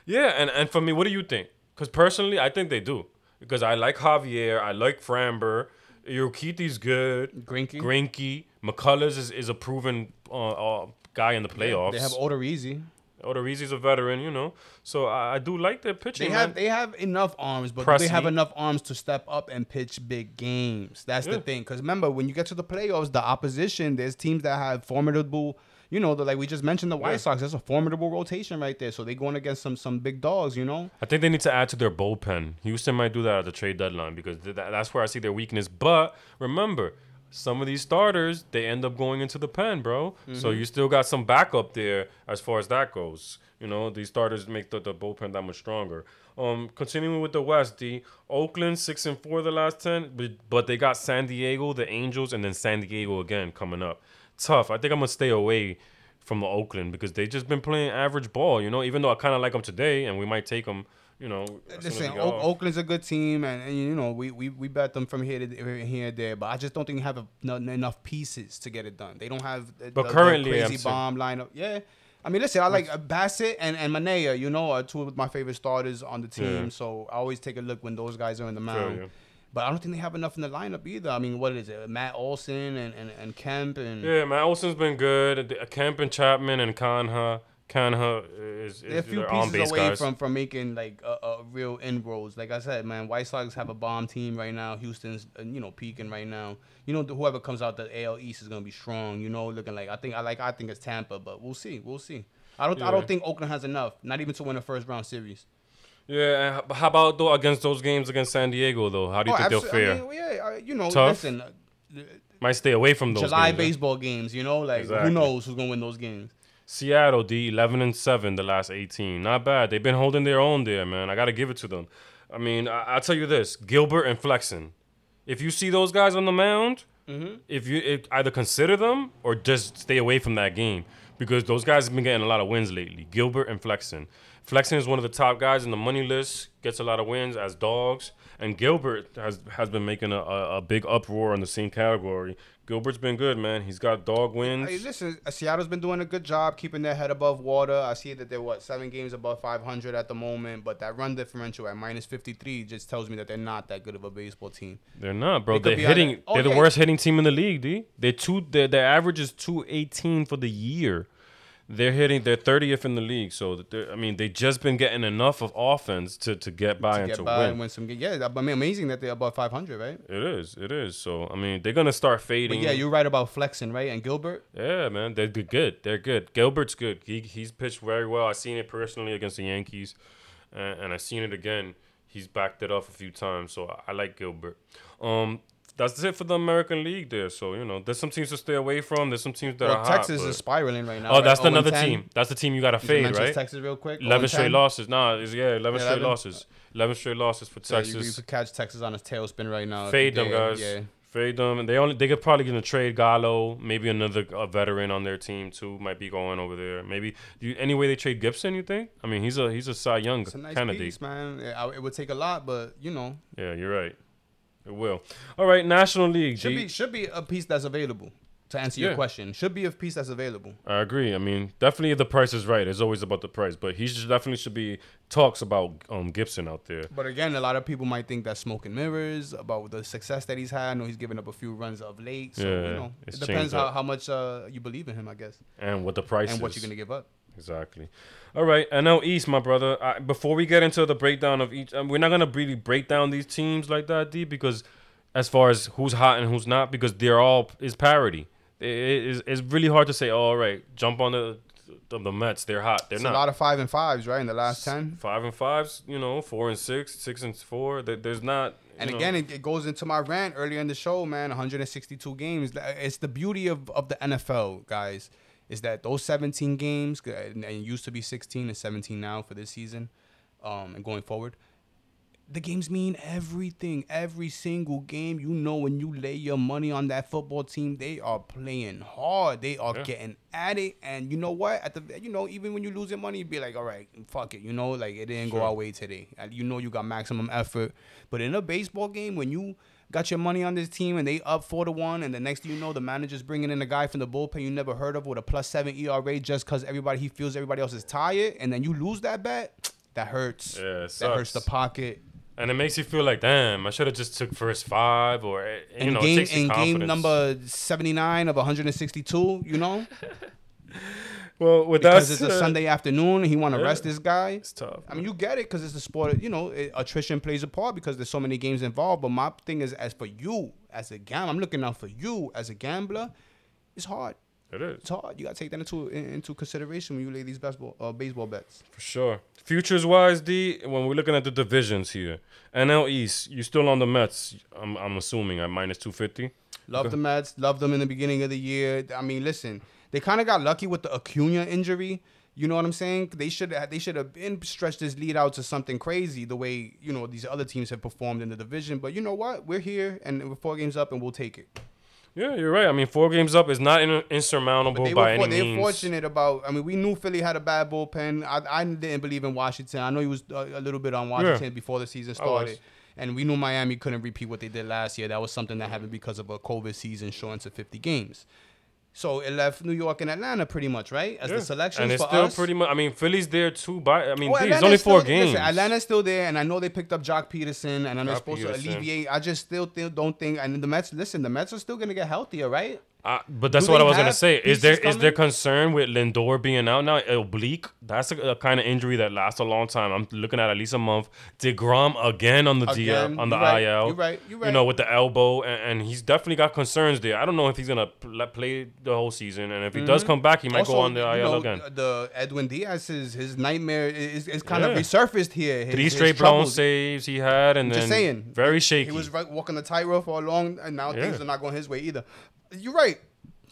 Yeah, and, and for me, what do you think? Because personally, I think they do. Because I like Javier, I like Framber, Urquidy's good, Greinke. Greinke, McCullers is, is a proven uh, uh, guy in the playoffs. They have Odorizzi. Odorizzi's a veteran, you know. So I, I do like their pitching. They have man. they have enough arms, but they have enough arms to step up and pitch big games. That's the thing. Because remember, when you get to the playoffs, the opposition there's teams that have formidable. You know, the, like we just mentioned, the White Yeah. Sox. That's a formidable rotation right there. So they're going against some some big dogs. You know. I think they need to add to their bullpen. Houston might do that at the trade deadline because th- that's where I see their weakness. But remember, some of these starters they end up going into the pen, bro. So Mm-hmm. you still got some backup there as far as that goes. You know, these starters make the, the bullpen that much stronger. Um, continuing with the West, the Oakland six and four the last ten, but, but they got San Diego, the Angels, and then San Diego again coming up. Tough. I think I'm gonna stay away from the Oakland because they just been playing average ball. You know, even though I kind of like them today, and we might take them. You know, as soon as Listen, o- Oakland's a good team, and, and you know we, we we bet them from here to here and there. But I just don't think they have a, n- enough pieces to get it done. They don't have the, But the- the currently, crazy I'm saying- bomb lineup. Yeah, I mean, listen, I like uh, Bassitt and and Manaea. You know, are two of my favorite starters on the team. Yeah. So I always take a look when those guys are in the mound. you. But I don't think they have enough in the lineup either. I mean, what is it? Matt Olson and, and, and Kemp and Yeah, Matt Olson's been good. The- Kemp and Chapman and Canha. Canha is, They're a few pieces away guys. from, from making like a, a real inroads. Like I said, man, White Sox have a bomb team right now. Houston's uh, you know peaking right now. You know whoever comes out the AL East is gonna be strong. You know, looking like I think I like I think it's Tampa, but we'll see, we'll see. I don't I don't think Oakland has enough, not even to win a first round series. Yeah, how about though against those games against San Diego though? How do you think they'll fare? I mean, yeah, uh, you know, Tough? listen, uh, Might stay away from those. July games, baseball games. You know, like Exactly. who knows who's gonna win those games. Seattle D eleven and seven the last eighteen. Not bad. They've been holding their own there, man. I gotta give it to them. I mean, I- I'll tell you this: Gilbert and Flexen. If you see those guys on the mound, Mm-hmm. if you if either consider them or just stay away from that game because those guys have been getting a lot of wins lately. Gilbert and Flexen. Flexen is one of the top guys in the money list, gets a lot of wins as dogs, and Gilbert has has been making a, a, a big uproar in the same category. Gilbert's been good, man. He's got dog wins. Hey, listen, uh, Seattle's been doing a good job keeping their head above water. I see that they're what seven games above 500 at the moment, but that run differential at minus 53 just tells me that they're not that good of a baseball team. They're not, bro. They they're hitting. oh, they're the worst hitting team in the league, D. They're two. Their their average is two eighteen for the year. They're hitting. They're thirtieth in the league. So I mean, they just been getting enough of offense to, to get by To and get to by win. and win some games. Yeah, I mean, amazing that they're above 500, right? It is. It is. So I mean, they're gonna start But fading. yeah, you're right about Flexen, right? And Gilbert, Yeah, man, they're good. They're good. Gilbert's good. He he's pitched very well. I've seen it personally against the Yankees, and, and I seen it again. He's backed it off a few times, so I, I like Gilbert. Um, that's it for the American League there. So you know, there's some teams to stay away from. There's some teams that Well, are Texas hot. is spiraling right now. Oh, right? that's another 10. team. That's the team you got to You fade, right? Texas real quick. Eleven straight 10. losses. Nah, it's, yeah, eleven straight 11? losses. Eleven straight losses for So you, Texas. you could catch Texas on his tailspin right now. Fade them guys. Yeah. Fade them, and they only they could probably gonna trade Gallo, maybe another a veteran on their team too might be going over there. Maybe you, any way they trade Gibson? You think? I mean, he's a he's a Cy Young It's a nice candidate. piece, man. It, it would take a lot, but you know, Yeah, you're right. It will. All right, National League. should G. be should be a piece that's available. To answer Yeah. your question, should be a piece that's available. I agree. I mean, definitely if the price is right. It's always about the price, but he should definitely should be talks about um Gibson out there. But again, a lot of people might think that's smoke and mirrors about the success that he's had. I know he's given up a few runs of late, so Yeah, you know, it depends how, how much uh, you believe in him, I guess, And what the price and is. what you're gonna give up. Exactly. All right, and now East, my brother. I, before we get into the breakdown of each, um, we're not gonna really break down these teams like that, D, because as far as who's hot and who's not, because they're all is parity. It, it is it's really hard to say. Oh, all right, jump on the the, the Mets. They're hot. They're It's not. a lot of five and fives, right? In the last ten. Five and fives, you know, four and six, six and four. There, there's not. And know- again, it, it goes into my rant earlier in the show, man. 162 games. It's the beauty of, of the NFL, guys, is that those 17 games, and and it used to be 16 and 17 now for this season, um, and going forward. The games mean everything. Every single game, you know, when you lay your money on that football team, they are playing hard. They are Yeah. getting at it, and you know what? At the, you know, even when you lose your money, you be like, all right, fuck it. You know, like it didn't go our way today. You know, you got maximum effort. But in a baseball game, when you got your money on this team and they up four to one, and the next thing you know, the manager's bringing in a guy from the bullpen you never heard of with a plus seven ERA just because everybody he feels everybody else is tired, and then you lose that bet, that hurts. Yeah, it that hurts the pocket. and it makes you feel like, damn, I should have just took first five, or eh, you in know, it game takes in game number 79 of 162 you know Well, with because that it's a said- sunday afternoon and he want to Yeah. rest this guy It's tough. i mean you get it because it's a sport you know it, attrition plays a part because there's so many games involved but my thing is as for you as a gambler i'm looking out for you as a gambler it's hard it is. it's hard you got to take that into into consideration when you lay these baseball uh, baseball bets For sure. Futures wise, D, when we're looking at the divisions here, NL East, you still on the Mets, I'm, I'm assuming, at minus 250. Love the Mets. Love them in the beginning of the year. I mean, listen, they kind of got lucky with the Acuna injury. You know what I'm saying? They should have they should have been stretched this lead out to something crazy the way you know these other teams have performed in the division. But you know what? We're here and we're four games up and we'll take it. Yeah, you're right. I mean, four games up is not in, insurmountable by any they means. were fortunate about. I mean, we knew Philly had a bad bullpen. I, I didn't believe in Washington. I know he was a, a little bit on Washington before the season started. And we knew Miami couldn't repeat what they did last year. That was something that happened because of a COVID season shortened to 50 games. So it left New York and Atlanta pretty much, right? As Yeah. the selections and it's for still us. pretty much. I mean, Philly's there too. By I mean, Well, it's only four still, games. Listen, Atlanta's still there, and I know they picked up Joc Pederson, and I know it's Joc supposed Pederson. to alleviate. I just still th- don't think. And the Mets, listen, the Mets are still gonna get healthier, right? Uh, but that's Do what I was gonna say. Is there pieces is there concern with Lindor being out now? Oblique. That's a, a kind of injury that lasts a long time. I'm looking at at least a month. Degrom again on the Again, DL on the you're right, IL. you're right, you're You know, with the elbow, and, and he's definitely got concerns there. I don't know if he's gonna pl- play the whole season, and if he does come back, he might go on the IL know, again. The Edwin Diaz, his, his nightmare is, is kind Yeah. of resurfaced here. His, Three straight blown saves he had, and Just then saying, very shaky. He was right, walking the tightrope for a long, and now Yeah. things are not going his way either. You're right.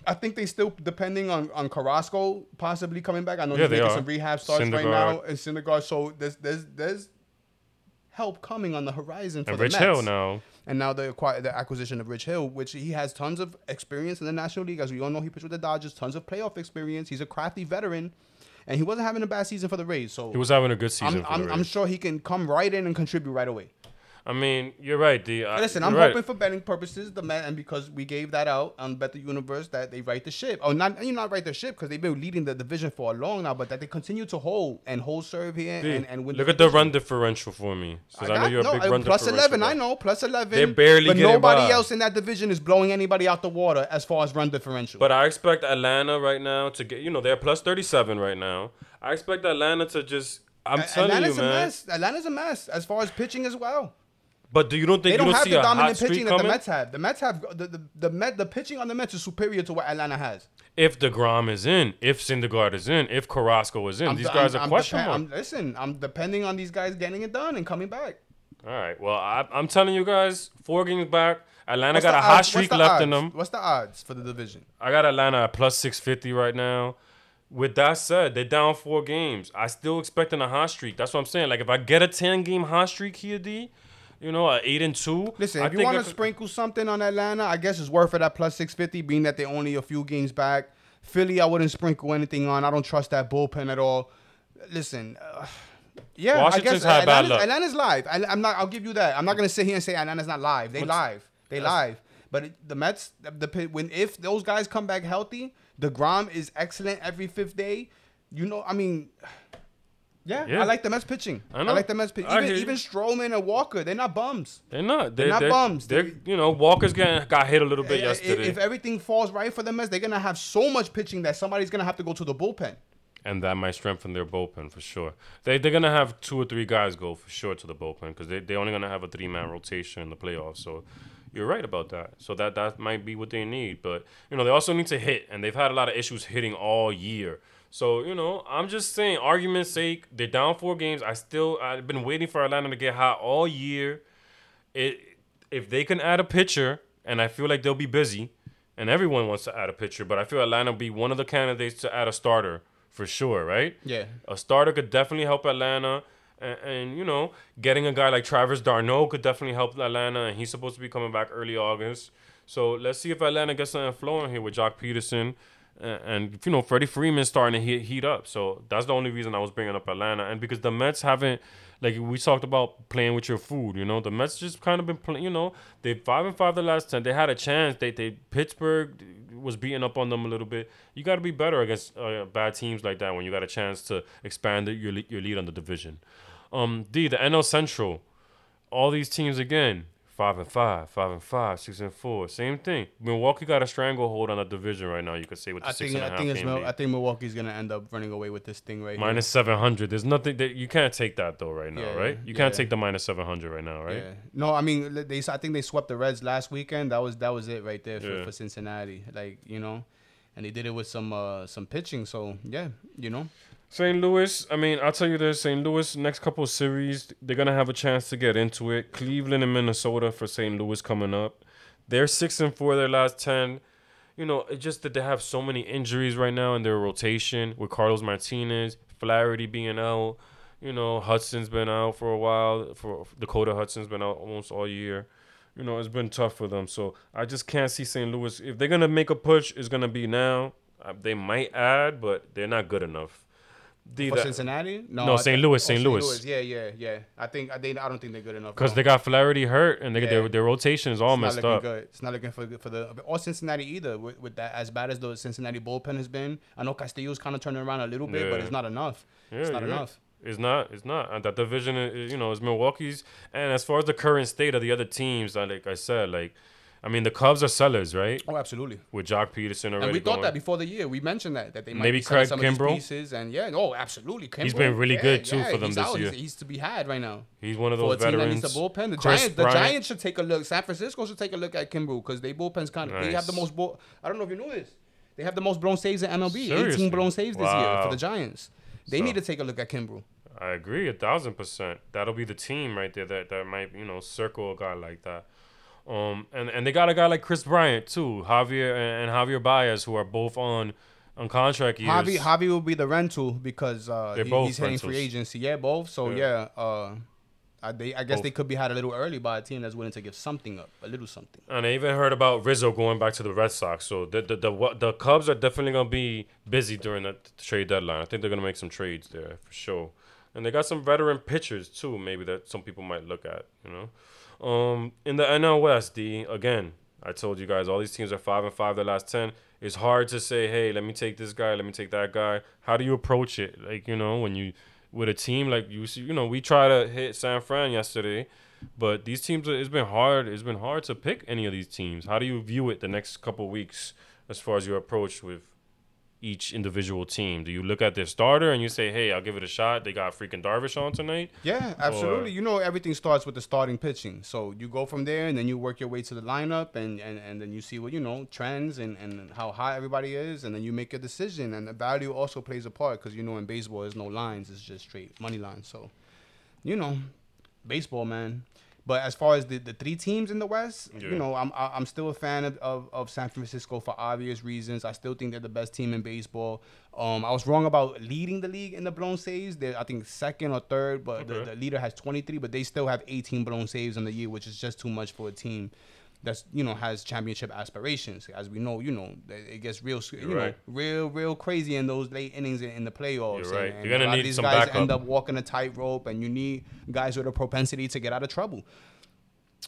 I think they still depending on on Carrasco possibly coming back. I know Yeah, he's making are. some rehab starts right now in Syndergaard. So there's there's there's help coming on the horizon for and the Rich Mets. Hill now. And now the acquire the acquisition of Rich Hill, which he has tons of experience in the National League, as we all know, he pitched with the Dodgers, tons of playoff experience. He's a crafty veteran, and he wasn't having a bad season for the Rays. So He was having a good season. I'm, for I'm, I'm sure he can come right in and contribute right away. I mean, you're right, D. I- Listen, I'm right. hoping for betting purposes, the Met, and because we gave that out on Bet the Universe, that they right the ship. Oh, not you not right the ship because they've been leading the division for a long now, but that they continue to hold and hold serve here and, and win. look at the run differential for me, since I, know got- you're a no, big uh, run plus differential. 11, I know, plus 11. They're barely But nobody by. else in that division is blowing anybody out the water as far as run differential. But I expect Atlanta right now to get, you know, they're plus 37 right now. I expect Atlanta to just, I'm A- telling Atlanta's you, a mess. Atlanta's a mess as far as pitching as well. But do you don't think They you don't don't have see the dominant pitching that the? Mets have. The Mets have the the the, Met, the pitching on the Mets is superior to what Atlanta has. If Degrom is in, if Syndergaard is in, if Carrasco is in, I'm- these I'm- guys are I'm question depen- mark. I'm, listen, I'm depending on these guys getting it done and coming back. All right. Well, I, I'm telling you guys, four games back, Atlanta What's got a hot odds- streak left in them. What's the odds for the division? I got Atlanta at plus 650 right now. With that said, they're down four games. I still expecting a hot streak. That's what I'm saying. Like if I get a 10 game hot streak here, D, you know, a eight and two. Listen, I if you want to sprinkle something on Atlanta, I guess it's worth it at plus 650, being that they're only a few games back. Philly, I wouldn't sprinkle anything on. I don't trust that bullpen at all. Listen, uh, yeah, Washington's I guess had bad Atlanta's, luck. Atlanta's live. I, I'm not. I'll give you that. I'm not gonna sit here and say Atlanta's not live. They live. They live. But it- the Mets, the, the when if those guys come back healthy, deGrom is excellent every fifth day. You know, I mean. Yeah, Yeah. I like the Mets pitching. I I, like the Mets pitching. Even, even Stroman and Walker, they're not bums. They're not. They're, They're not they're bums. They're, They- you know, Walker's getting got hit a little bit I- yesterday, If everything falls right for the Mets, they're gonna have so much pitching that somebody's gonna have to go to the bullpen. and that might strengthen their bullpen for sure. They they're gonna have two or three guys go for sure to the bullpen because they they're only gonna have a three man rotation in the playoffs. So. You're right about that. So that that might be what they need, but you know they also need to hit, and they've had a lot of issues hitting all year. So you know, I'm just saying, argument's sake, they're down four games. I still I've been waiting for Atlanta to get hot all year. It if they can add a pitcher, and I feel like they'll be busy, and everyone wants to add a pitcher, but I feel Atlanta will be one of the candidates to add a starter for sure, right? Yeah. A starter could definitely help Atlanta. And, and you know, getting a guy like Travis d'Arnaud could definitely help Atlanta, and he's supposed to be coming back early August. So let's see if Atlanta gets something flowing here with Joc Pederson, and, and you know Freddie Freeman starting to heat, heat up. So that's the only reason I was bringing up Atlanta, and because the Mets haven't, like we talked about playing with your food. You know, the Mets just kind of been playing. You know, they five and five the last ten. They had a chance. They they Pittsburgh was beating up on them a little bit. You got to be better against uh, bad teams like that when you got a chance to expand your your lead on the division. Um, D the NL Central, all these teams again five and five, five and five, six and four, same thing. Milwaukee got a stranglehold on the division right now. You could say with the I six think and a I half think it's Mil- I think Milwaukee's gonna end up running away with this thing right Minus seven hundred. There's nothing that you can't take that though right now, Yeah, right? You can't take the minus seven hundred right now, right? Yeah. No, I mean they. I think they swept the Reds last weekend. That was that was it right there for, Yeah. for Cincinnati. Like you know, and they did it with some uh some pitching. So yeah, you know. St. Louis, I mean, I'll tell you this: St. Louis, next couple of series, they're gonna have a chance to get into it. Cleveland and Minnesota for St. Louis coming up. They're six and four their last ten. You know, it's just that they have so many injuries right now in their rotation with Carlos Martinez, Flaherty being out. You know, Hudson's been out for a while. For Dakota Hudson's been out almost all year. You know, it's been tough for them. So I just can't see St. Louis. If they're gonna make a push, it's gonna be now. Uh, They might add, but they're not good enough. The, For that- Cincinnati? No, no St. Louis, oh, St. Louis. Yeah, yeah, yeah. I think I think I don't think they're good enough. Because they got Flaherty hurt and they, Yeah. their, their rotation is all it's not messed looking up. good. It's not looking for for the or Cincinnati either. With, with that, as bad as the Cincinnati bullpen has been, I know Castillo's kind of turning around a little bit, but it's not enough. Yeah, it's not enough. It's not. It's not. And that division, is, you know, is Milwaukee's. And as far as the current state of the other teams, uh, like I said, like, I mean, the Cubs are sellers, right? Oh, absolutely. With Joc Pederson already And we thought going. that before the year. We mentioned that that they might Maybe be Craig some of these pieces. And yeah, oh, absolutely. He's been really Yeah, good, too, yeah, for them this out. year. He's, he's to be had right now. He's one of For those that veterans. a bullpen, the Chris Giants, the Giants should take a look. San Francisco should take a look at Kimbrel because they bullpen's kind of. They have the Nice. most. Bull, I don't know if you knew this. They have the most blown saves in MLB. Seriously? 18 blown saves this year for the Giants. They So- need to take a look at Kimbrel. I agree a thousand percent. That'll be the team right there that, that might you know circle a guy like that. Um, and and they got a guy like Kris Bryant too, Javier and, and Javier Baez, who are both on on contract years. Javi, Javi will be the rental because uh, he- he's hitting free agency. Yeah, both. So Yeah. yeah, uh, I, they, I guess Both. they could be had a little early by a team that's willing to give something up, a little something. And I even heard about Rizzo going back to the Red Sox. So the the the, what- the Cubs are definitely gonna be busy during the trade deadline. I think they're gonna make some trades there for sure. And they got some veteran pitchers too, maybe that some people might look at. You know, um, in the NL West, D again. I told you guys all these teams are five and five the last ten. It's hard to say, hey, let me take this guy, let me take that guy. How do you approach it? Like you know, when you with a team like you, see, you know, we try to hit San Fran yesterday. But these teams, it's been hard. It's been hard to pick any of these teams. How do you view it the next couple weeks as far as your approach with each individual team? Do you look at their starter and you say, "Hey, I'll give it a shot"? They got freaking Darvish on tonight. Yeah, absolutely. you know, everything starts with the starting pitching. So you go from there, and then you work your way to the lineup, and, and, and then you see what you know trends and, and how high everybody is, and then you make a decision. And the value also plays a part because you know in baseball there's no lines; it's just straight money lines. So, you know, baseball, man. But as far as the, the three teams in the West, Yeah. you know, I'm I'm still a fan of, of, of San Francisco for obvious reasons. I still think they're the best team in baseball. Um, I was wrong about leading the league in the blown saves. They're I think second or third, but the, the leader has 23, but they still have 18 blown saves in the year, which is just too much for a team that's you know has championship aspirations. As we know, you know, it gets real, you know, right. real, real crazy in those late innings in, in the playoffs. You're right. And, You're gonna a lot of need these some guys backup. end up walking a tightrope, and you need guys with a propensity to get out of trouble.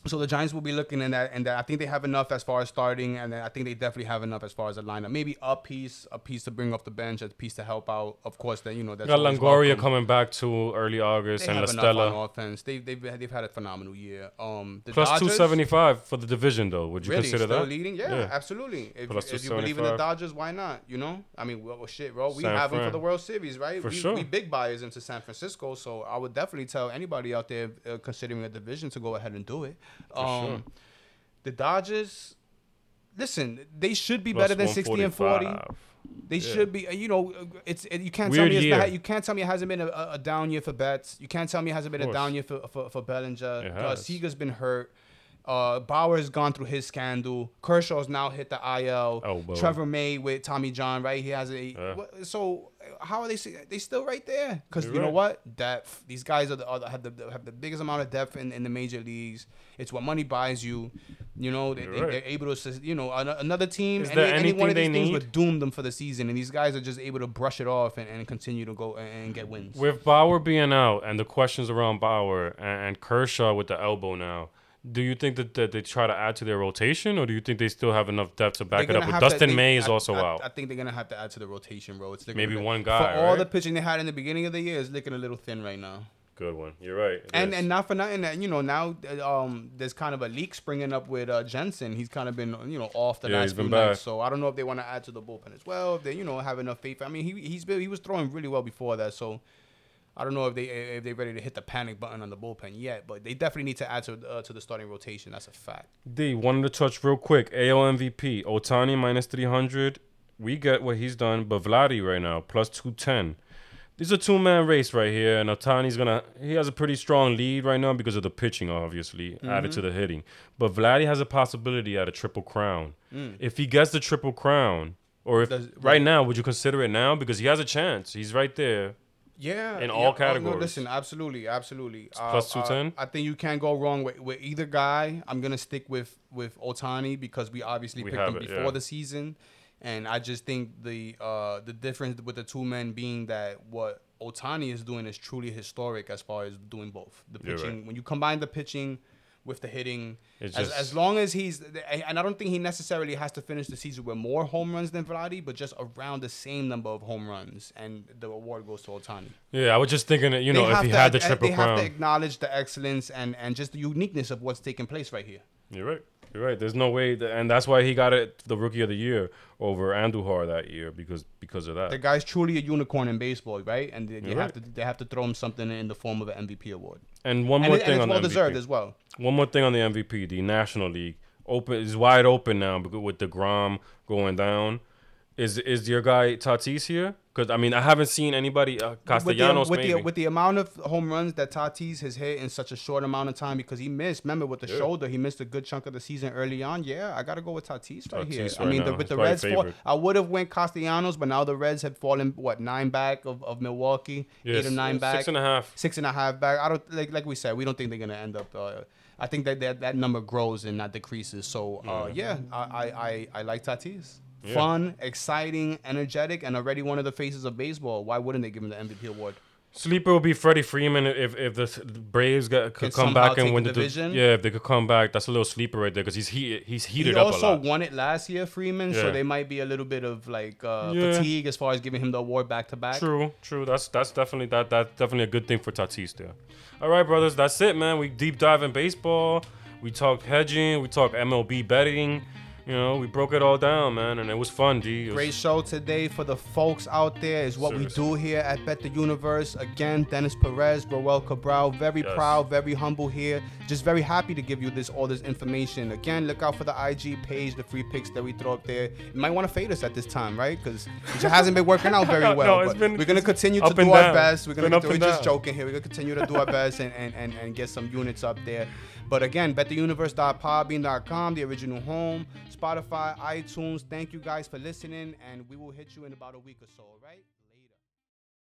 So the Giants will be looking in that, and that I think they have enough as far as starting, and then I think they definitely have enough as far as a lineup. Maybe a piece, a piece to bring off the bench, a piece to help out. Of course, then you know that's got Longoria welcome. coming back to early August They and have La enough Stella. on offense. They, they've they've had a phenomenal year. Um, the 275 for the division, though. Would you really consider still that? leading? Yeah, Yeah. absolutely. If, Plus if you believe in the Dodgers, why not? You know, I mean, well, shit, bro. We San have them for the World Series, right? For we, sure. we big buyers into San Francisco, so I would definitely tell anybody out there uh, considering a division to go ahead and do it. Um, sure. The Dodgers, listen, they should be Plus better than sixty and forty. They Yeah. should be. You know, it's it, you can't Weird tell me it's not, you can't tell me it hasn't been a, a down year for Betts. You can't tell me it hasn't been a down year for for, for Bellinger. Seager's been hurt. Uh, Bauer has gone through his scandal. Kershaw's now hit the IL. Elbow. Trevor May with Tommy John, right? He has a. Yeah. what- So uh, how are they? They still right there? Because you know what? Depth. These guys are the, are the have the have the biggest amount of depth in, in the major leagues. It's what money buys you. You know they, they, right. they're able to. You know another team. Is any, there any one of these they things need? would doom them for the season, and these guys are just able to brush it off and, and continue to go and, and get wins. With Bauer being out and the questions around Bauer and, and Kershaw with the elbow now, do you think that, that they try to add to their rotation, or do you think they still have enough depth to back it up? With Dustin they- May is I- also I, out. I think they're gonna have to add to the rotation, bro. It's looking Maybe one guy, for all right? the pitching they had in the beginning of the year is looking a little thin right now. Good one. You're right. And is. and not for nothing that you know now um there's kind of a leak springing up with uh, Jansen. He's kind of been you know off the Yeah, last few nights. So I don't know if they want to add to the bullpen as well. If they you know have enough faith. I mean he he's been he was throwing really well before that. So I don't know if they if they're ready to hit the panic button on the bullpen yet. But they definitely need to add to uh, to the starting rotation. That's a fact. D wanted to touch real quick. AL MVP Ohtani minus three hundred. We get what he's done, but Vladdy right now plus two ten. This is a two man race right here, and Ohtani's gonna. He has a pretty strong lead right now because of the pitching, obviously added to the hitting. But Vladdy has a possibility at a triple crown. If he gets the triple crown, or if Does- right now, would you consider it now because he has a chance? He's right there. Yeah, In yeah. all Oh, categories. no, listen, absolutely, absolutely. Uh, plus uh, 210? I think you can't go wrong with, with either guy. I'm gonna stick with with Ohtani because we obviously We picked him it, before yeah. the season, and I just think the uh the difference with the two men being that what Ohtani is doing is truly historic as far as doing both the pitching. right. When you combine the pitching with the hitting, as, just- as long as he's and I don't think he necessarily has to finish the season with more home runs than Vladdy, but just around the same number of home runs, and the award goes to Ohtani Yeah, I was just thinking that you they know if he to had the triple they have to acknowledge the excellence and and just the uniqueness of what's taking place right here. You're right. You're right. There's no way, that, and that's why he got it the rookie of the year over Andujar that year because because of that. The guy's truly a unicorn in baseball, right? And they, they have to they have to throw him something in the form of an MVP award, And one and, more it, and thing it's on well the deserved as well. One more thing on the MVP. The National League open is wide open now because with deGrom going down. Is is your guy Tatis here? Because I mean I haven't seen anybody uh, Castellanos with the, with the with the amount of home runs that Tatis has hit in such a short amount of time because he missed. Remember with the Yeah. shoulder, he missed a good chunk of the season early on. Yeah, I gotta go with Tatis right here. Tatis I mean, the, with the Reds, fall. I would have went Castellanos, but now the Reds have fallen what nine back of, of Milwaukee, eight or nine back. six and a half. six and a half back. I don't like like we said. We don't think they're gonna end up. Uh, I think that, that that number grows and not decreases. So uh, yeah, I, I I I like Tatis. Yeah. Fun, exciting, energetic, and already one of the faces of baseball. Why wouldn't they give him the MVP award? Sleeper will be Freddie Freeman if if the, Braves got, could come back and win the the division? Yeah, if they could come back, that's a little sleeper right there because he's he, he's heated he up also a lot. won it last year, Freeman. Yeah. So they might be a little bit of like uh, Yeah. fatigue as far as giving him the award back to back. True, true. That's that's definitely that that's definitely a good thing for Tatis there. All right, brothers, that's it, man. We deep dive in baseball. We talk hedging. We talk MLB betting. You know, we broke it all down, man, and it was fun, G. Was- Great show today for the folks out there is what we do here at Bet the Universe. Again, Dennis Perez, Roel Cabral, very Yes. proud, very humble here. Just very happy to give you this all this information. Again, look out for the IG page, the free picks that we throw up there. You might want to fade us at this time, right? Because it hasn't been working out very well. No, it's but been- we're gonna continue to do and our best. We're gonna up we're just joking here. We're gonna continue to do our best and, and, and, and get some units up there. But again, bettheuniverse.podbean.com, the original home, Spotify, iTunes. Thank you guys for listening, and we will hit you in about a week or so, all right?